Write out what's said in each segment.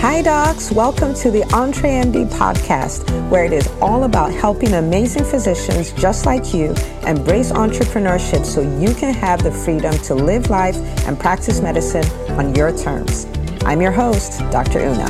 Hi, docs. Welcome to the EntreMD podcast, where it is all about helping amazing physicians just like you embrace entrepreneurship so you can have the freedom to live life and practice medicine on your terms. I'm your host, Dr. Una.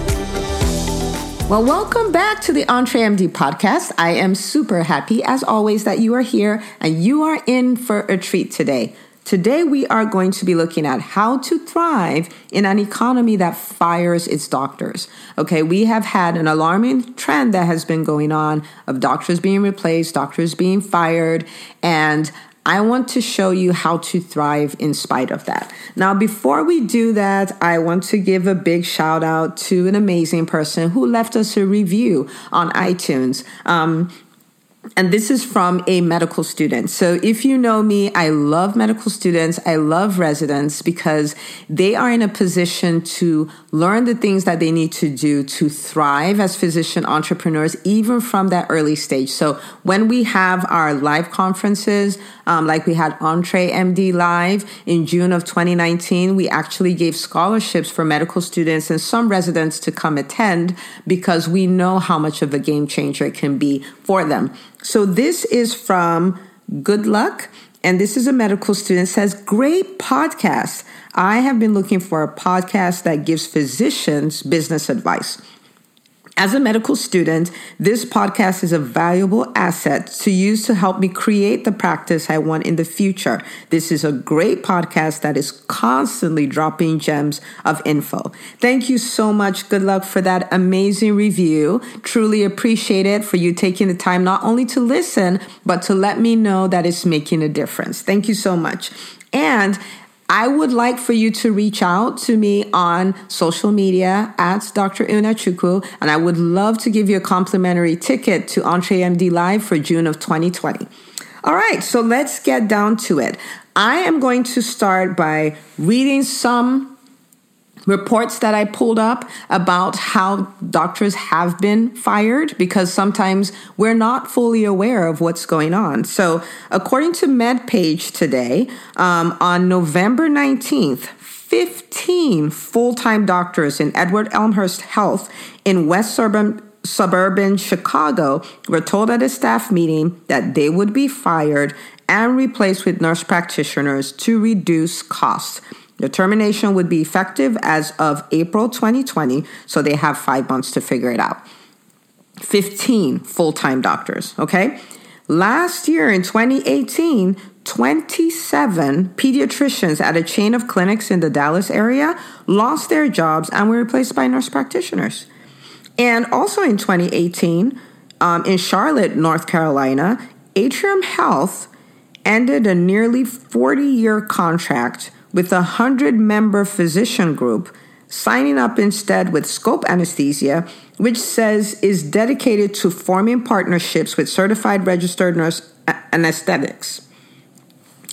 Well, welcome back to the EntreMD podcast. I am super happy, as always, that you are here and you are in for a treat today. Today, we are going to be looking at how to thrive in an economy that fires its doctors. Okay, we have had an alarming trend that has been going on of doctors being replaced, doctors being fired, and I want to show you how to thrive in spite of that. Now, before we do that, I want to give a big shout out to an amazing person who left us a review on iTunes. Um, and this is from a medical student. So if you know me, I love medical students. I love residents because they are in a position to learn the things that they need to do to thrive as physician entrepreneurs, even from that early stage. So when we have our live conferences, um, like we had EntreMD Live in June of 2019, we actually gave scholarships for medical students and some residents to come attend because we know how much of a game changer it can be for them. So this is from Good Luck. And this is a medical student says, great podcast. I have been looking for a podcast that gives physicians business advice. As a medical student, this podcast is a valuable asset to use to help me create the practice I want in the future. This is a great podcast that is constantly dropping gems of info. Thank you so much. Good luck for that amazing review. Truly appreciate it for you taking the time not only to listen, but to let me know that it's making a difference. Thank you so much. And I would like for you to reach out to me on social media at Dr. Una Chukwu, and I would love to give you a complimentary ticket to EntreMD Live for June of 2020. All right, so let's get down to it. I am going to start by reading some reports that I pulled up about how doctors have been fired because sometimes we're not fully aware of what's going on. So, according to MedPage today, um, on November 19th, 15 full time doctors in Edward Elmhurst Health in West Suburban suburban Chicago were told at a staff meeting that they would be fired and replaced with nurse practitioners to reduce costs. The termination would be effective as of April 2020, so they have five months to figure it out. 15 full time doctors, okay? Last year in 2018, 27 pediatricians at a chain of clinics in the Dallas area lost their jobs and were replaced by nurse practitioners. And also in 2018, um, in Charlotte, North Carolina, Atrium Health ended a nearly 40 year contract with a 100 member physician group signing up instead with Scope Anesthesia, which says is dedicated to forming partnerships with certified registered nurse anesthetists.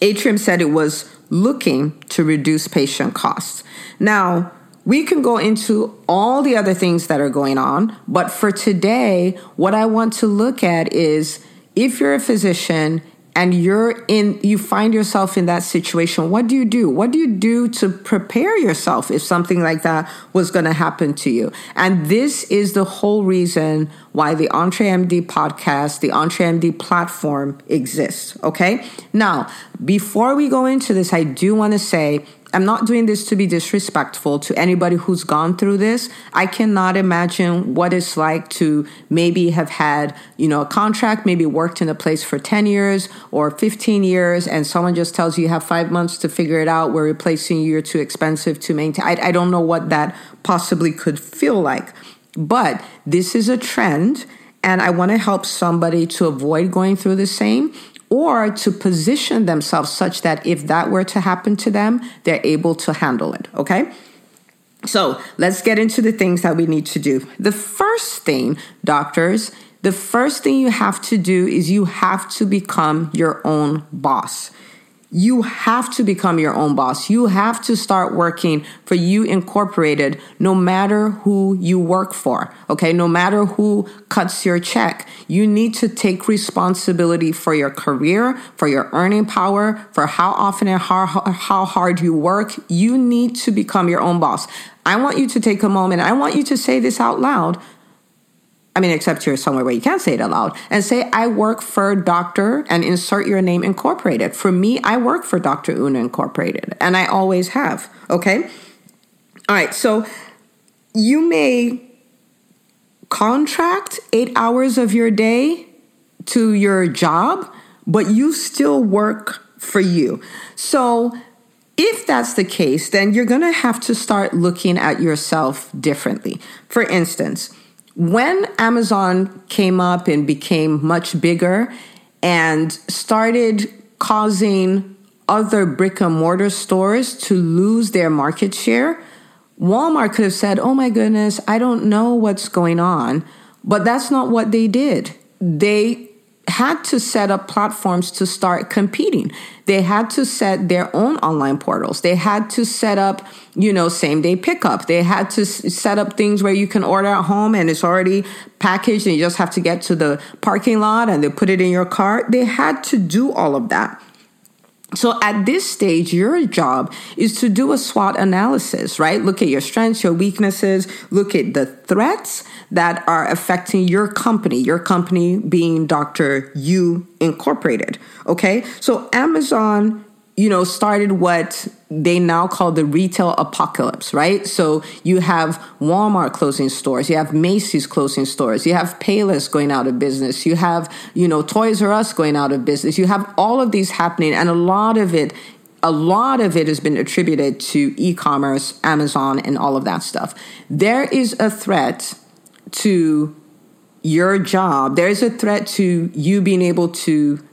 Atrium said it was looking to reduce patient costs. Now, we can go into all the other things that are going on, but for today, what I want to look at is if you're a physician and you're in you find yourself in that situation what do you do? What do you do to prepare yourself if something like that was going to happen to you? And this is the whole reason why the EntreMD podcast the EntreMD platform exists okay? Now before we go into this i do want to say I'm not doing this to be disrespectful to anybody who's gone through this. I cannot imagine what it's like to maybe have had, you know, a contract, maybe worked in a place for 10 years or 15 years, and someone just tells you you have five months to figure it out. We're replacing you. You're too expensive to maintain. I, I don't know what that possibly could feel like. But this is a trend, and I want to help somebody to avoid going through the same or to position themselves such that if that were to happen to them, they're able to handle it. Okay. So let's get into the things that we need to do. The first thing, doctors, the first thing you have to do is you have to become your own boss. You have to become your own boss. You have to start working for you incorporated no matter who you work for. Okay. No matter who cuts your check, you need to take responsibility for your career, for your earning power, for how often and how, how hard you work. You need to become your own boss. I want you to take a moment. I want you to say this out loud I mean, except you're somewhere where you can't say it aloud, and say, I work for Dr. and insert your name incorporated. For me, I work for Dr. Una Incorporated, and I always have. Okay? All right, so you may contract eight hours of your day to your job, but you still work for you. So, if that's the case, then you're to have to start looking at yourself differently. For instance, when Amazon came up and became much bigger and started causing other brick and mortar stores to lose their market share, Walmart could have said, Oh my goodness, I don't know what's going on. But that's not what they did. They had to set up platforms to start competing. They had to set their own online portals. They had to set up, you know, same day pickup. They had to set up things where you can order at home and it's already packaged and you just have to get to the parking lot and they put it in your cart. They had to do all of that. So at this stage, your job is to do a SWOT analysis, right? Look at your strengths, your weaknesses, look at the threats that are affecting your company, your company being Dr. U Incorporated. Okay. So Amazon you know, started what they now call the retail apocalypse, right? So you have Walmart closing stores, you have Macy's closing stores, you have Payless going out of business, you have, you know, Toys R Us going out of business. You have all of these happening, and a lot of it a lot of it has been attributed to e-commerce, Amazon, and all of that stuff. There is a threat to your job. There is a threat to you being able to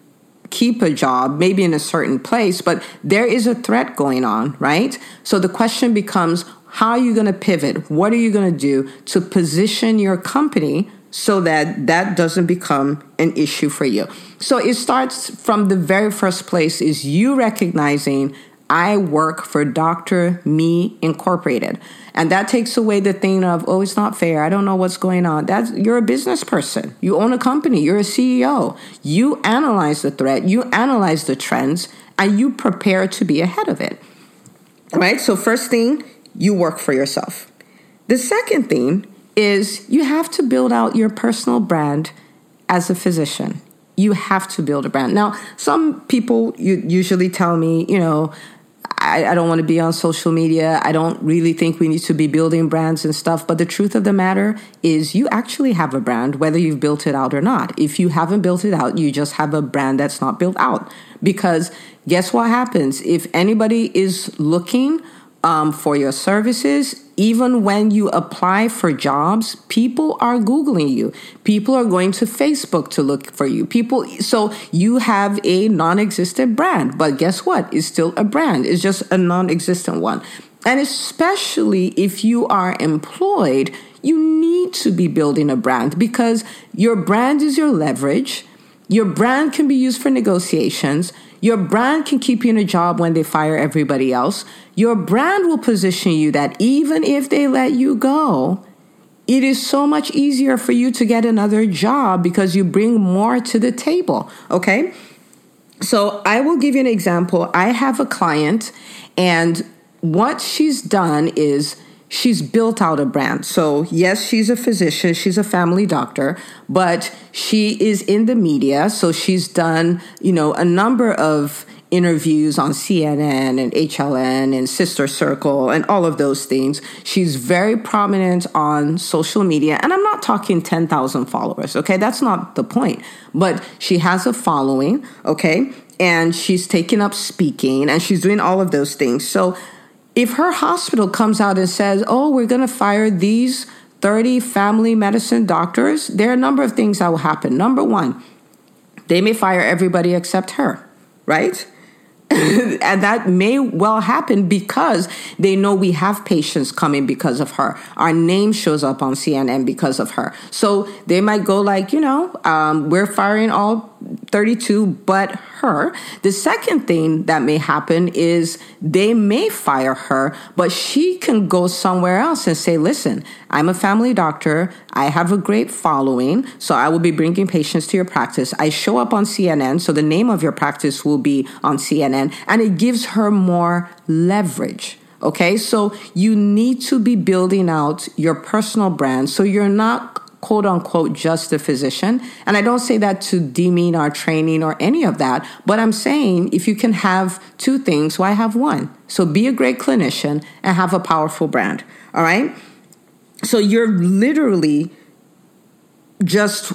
keep a job, maybe in a certain place, but there is a threat going on, right? So the question becomes how are you going to pivot? What are you going to do to position your company so that that doesn't become an issue for you? So it starts from the very first place is you recognizing I work for Dr. Me Incorporated. And that takes away the thing of, oh, it's not fair. I don't know what's going on. That's you're a business person. You own a company. You're a CEO. You analyze the threat, you analyze the trends, and you prepare to be ahead of it. Right? So first thing, you work for yourself. The second thing is you have to build out your personal brand as a physician. You have to build a brand. Now, some people you usually tell me, you know, I, I don't want to be on social media. I don't really think we need to be building brands and stuff. But the truth of the matter is, you actually have a brand, whether you've built it out or not. If you haven't built it out, you just have a brand that's not built out. Because guess what happens? If anybody is looking um, for your services, even when you apply for jobs, people are Googling you. People are going to Facebook to look for you. People, so you have a non existent brand, but guess what? It's still a brand, it's just a non existent one. And especially if you are employed, you need to be building a brand because your brand is your leverage. Your brand can be used for negotiations. Your brand can keep you in a job when they fire everybody else. Your brand will position you that even if they let you go, it is so much easier for you to get another job because you bring more to the table. Okay. So I will give you an example. I have a client, and what she's done is she's built out a brand. So, yes, she's a physician, she's a family doctor, but she is in the media. So, she's done, you know, a number of interviews on CNN and HLN and Sister Circle and all of those things. She's very prominent on social media. And I'm not talking 10,000 followers, okay? That's not the point. But she has a following, okay? And she's taken up speaking and she's doing all of those things. So if her hospital comes out and says, oh, we're going to fire these 30 family medicine doctors, there are a number of things that will happen. Number one, they may fire everybody except her, right? and that may well happen because they know we have patients coming because of her. Our name shows up on CNN because of her. So they might go like, you know, um, we're firing all 32 but her. The second thing that may happen is they may fire her, but she can go somewhere else and say, listen, I'm a family doctor. I have a great following. So I will be bringing patients to your practice. I show up on CNN. So the name of your practice will be on CNN and it gives her more leverage. Okay, so you need to be building out your personal brand so you're not quote unquote just a physician. And I don't say that to demean our training or any of that, but I'm saying if you can have two things, why have one? So be a great clinician and have a powerful brand. All right. So you're literally just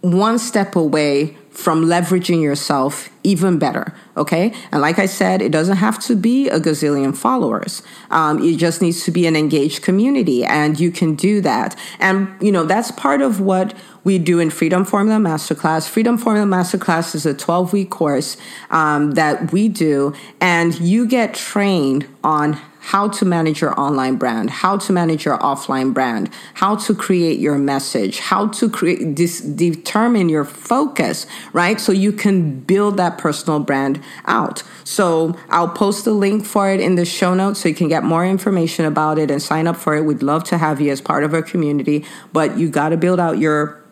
one step away from leveraging yourself even better. Okay. And like I said, it doesn't have to be a gazillion followers. Um, it just needs to be an engaged community and you can do that. And, you know, that's part of what we do in Freedom Formula Masterclass. Freedom Formula Masterclass is a 12 week course um, that we do and you get trained on how to manage your online brand, how to manage your offline brand, how to create your message, how to create this, determine your focus, right? So you can build that personal brand out. So I'll post the link for it in the show notes so you can get more information about it and sign up for it. We'd love to have you as part of our community, but you got to build out your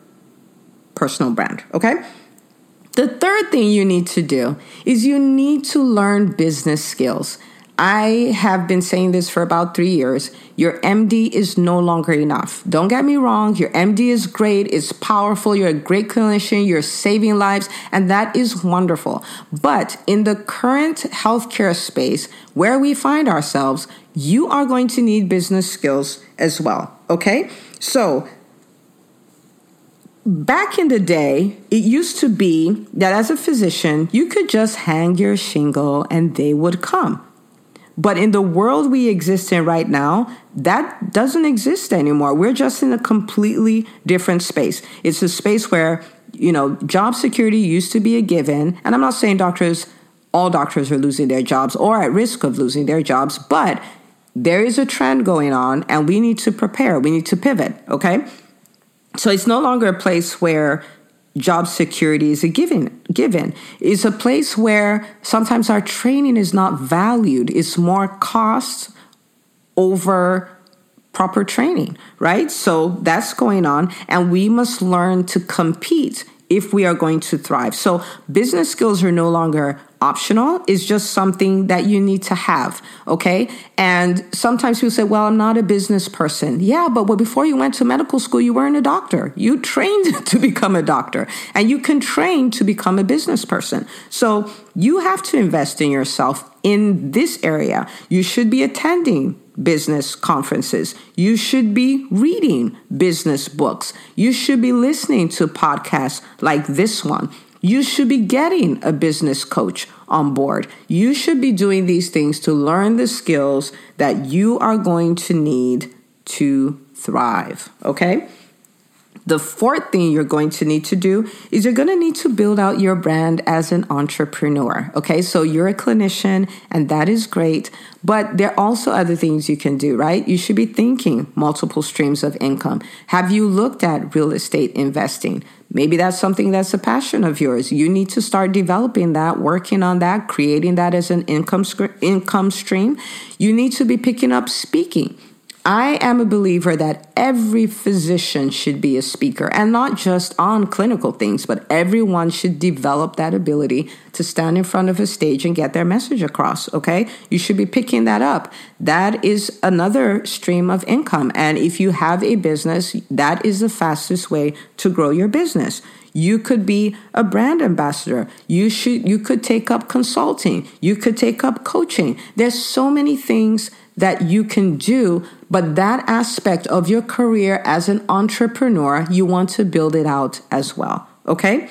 personal brand, okay? The third thing you need to do is you need to learn business skills. I have been saying this for about three years. Your MD is no longer enough. Don't get me wrong. Your MD is great. It's powerful. You're a great clinician. You're saving lives. And that is wonderful. But in the current healthcare space where we find ourselves, you are going to need business skills as well. Okay. So back in the day, it used to be that as a physician, you could just hang your shingle and they would come. But in the world we exist in right now, that doesn't exist anymore. We're just in a completely different space. It's a space where, you know, job security used to be a given. And I'm not saying doctors, all doctors are losing their jobs or at risk of losing their jobs, but there is a trend going on and we need to prepare. We need to pivot, okay? So it's no longer a place where job security is a given given. It's a place where sometimes our training is not valued. It's more cost over proper training right? So that's going on and we must learn to compete if we are going to thrive. So business skills are no longer optional is just something that you need to have okay and sometimes people say well i'm not a business person yeah but well, before you went to medical school you weren't a doctor you trained to become a doctor and you can train to become a business person so you have to invest in yourself in this area you should be attending business conferences. You should be reading business books. You should be listening to podcasts like this one. You should be getting a business coach on board. You should be doing these things to learn the skills that you are going to need to thrive. Okay? The fourth thing you're going to need to do is you're going to need to build out your brand as an entrepreneur. Okay, so you're a clinician and that is great, but there are also other things you can do, right? You should be thinking multiple streams of income. Have you looked at real estate investing? Maybe that's something that's a passion of yours. You need to start developing that, working on that, creating that as an income income stream. You need to be picking up speaking. I am a believer that every physician should be a speaker and not just on clinical things, but everyone should develop that ability to stand in front of a stage and get their message across. Okay. You should be picking that up. That is another stream of income. And if you have a business, that is the fastest way to grow your business. You could be a brand ambassador. You should, you could take up consulting. You could take up coaching. There's so many things that you can do, but that aspect of your career as an entrepreneur, you want to build it out as well. Okay?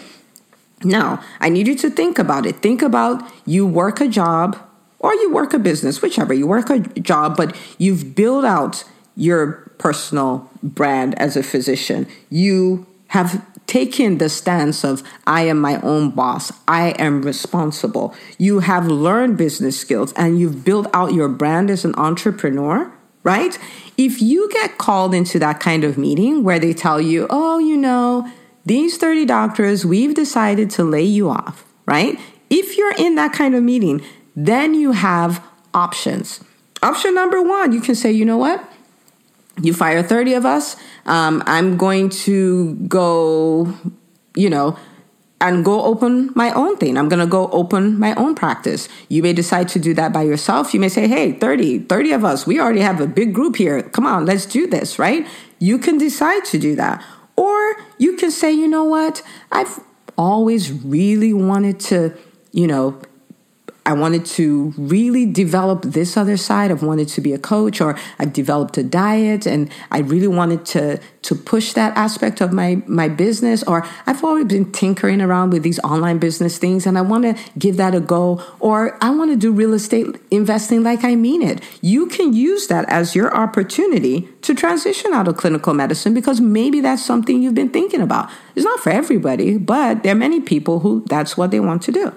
Now, I need you to think about it. Think about you work a job or you work a business, whichever. You work a job, but you've built out your personal brand as a physician. You have taken the stance of I am my own boss, I am responsible. You have learned business skills and you've built out your brand as an entrepreneur, right? If you get called into that kind of meeting where they tell you, oh, you know, these 30 doctors, we've decided to lay you off, right? If you're in that kind of meeting, then you have options. Option number one, you can say, you know what? You fire 30 of us. Um, I'm going to go, you know, and go open my own thing. I'm going to go open my own practice. You may decide to do that by yourself. You may say, hey, 30, 30 of us, we already have a big group here. Come on, let's do this, right? You can decide to do that. Or you can say, you know what? I've always really wanted to, you know, I wanted to really develop this other side. I've wanted to be a coach or I've developed a diet and I really wanted to to push that aspect of my my business or I've always been tinkering around with these online business things and I want to give that a go or I want to do real estate investing like I mean it. You can use that as your opportunity to transition out of clinical medicine because maybe that's something you've been thinking about. It's not for everybody, but there are many people who that's what they want to do.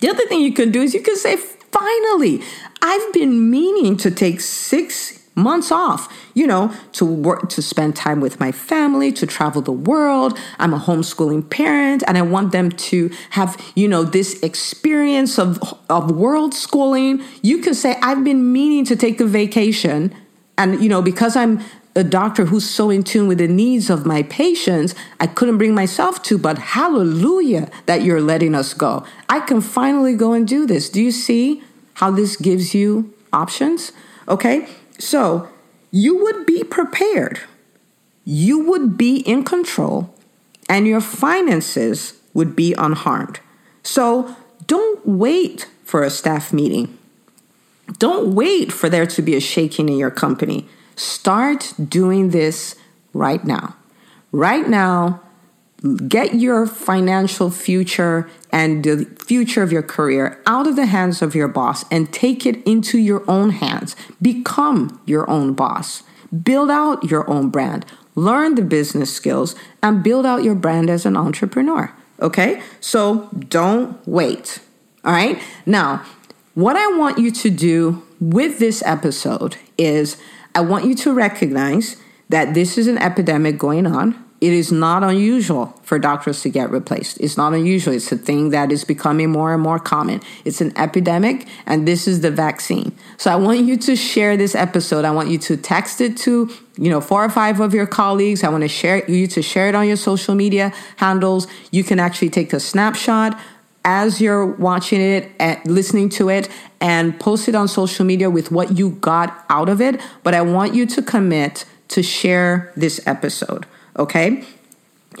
The other thing you can do is you can say, finally, I've been meaning to take six months off, you know, to work, to spend time with my family, to travel the world. I'm a homeschooling parent and I want them to have, you know, this experience of, of world schooling. You can say, I've been meaning to take a vacation. And, you know, because I'm a doctor who's so in tune with the needs of my patients, I couldn't bring myself to, but hallelujah that you're letting us go. I can finally go and do this. Do you see how this gives you options? Okay, so you would be prepared, you would be in control, and your finances would be unharmed. So don't wait for a staff meeting. Don't wait for there to be a shaking in your company. Start doing this right now. Right now, get your financial future and the future of your career out of the hands of your boss and take it into your own hands. Become your own boss. Build out your own brand. Learn the business skills and build out your brand as an entrepreneur. Okay? So don't wait. All right? Now, what I want you to do with this episode is I want you to recognize that this is an epidemic going on. It is not unusual for doctors to get replaced. It's not unusual. It's a thing that is becoming more and more common. It's an epidemic, and this is the vaccine. So I want you to share this episode. I want you to text it to, you know, four or five of your colleagues. I want to share you to share it on your social media handles. You can actually take a snapshot as you're watching it and listening to it and post it on social media with what you got out of it. But I want you to commit to share this episode, okay?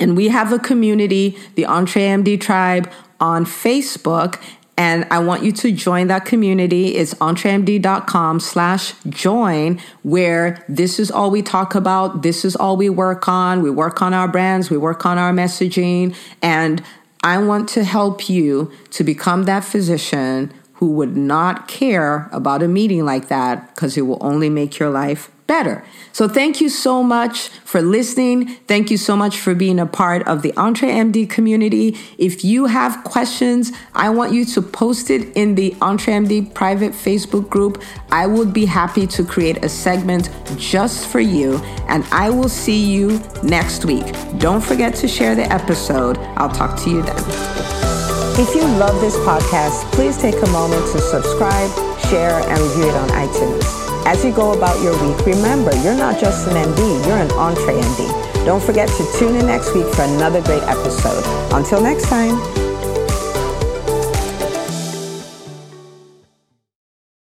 And we have a community, the EntreMD Tribe, on Facebook. And I want you to join that community. It's entremd.com slash join, where this is all we talk about. This is all we work on. We work on our brands. We work on our messaging. And I want to help you to become that physician who would not care about a meeting like that because it will only make your life better. So thank you so much for listening. Thank you so much for being a part of the EntreMD community. If you have questions, I want you to post it in the EntreMD private Facebook group. I would be happy to create a segment just for you, and I will see you next week. Don't forget to share the episode. I'll talk to you then. If you love this podcast, please take a moment to subscribe, share, and review it on iTunes. As you go about your week, remember, you're not just an MD, you're an EntreMD. Don't forget to tune in next week for another great episode. Until next time.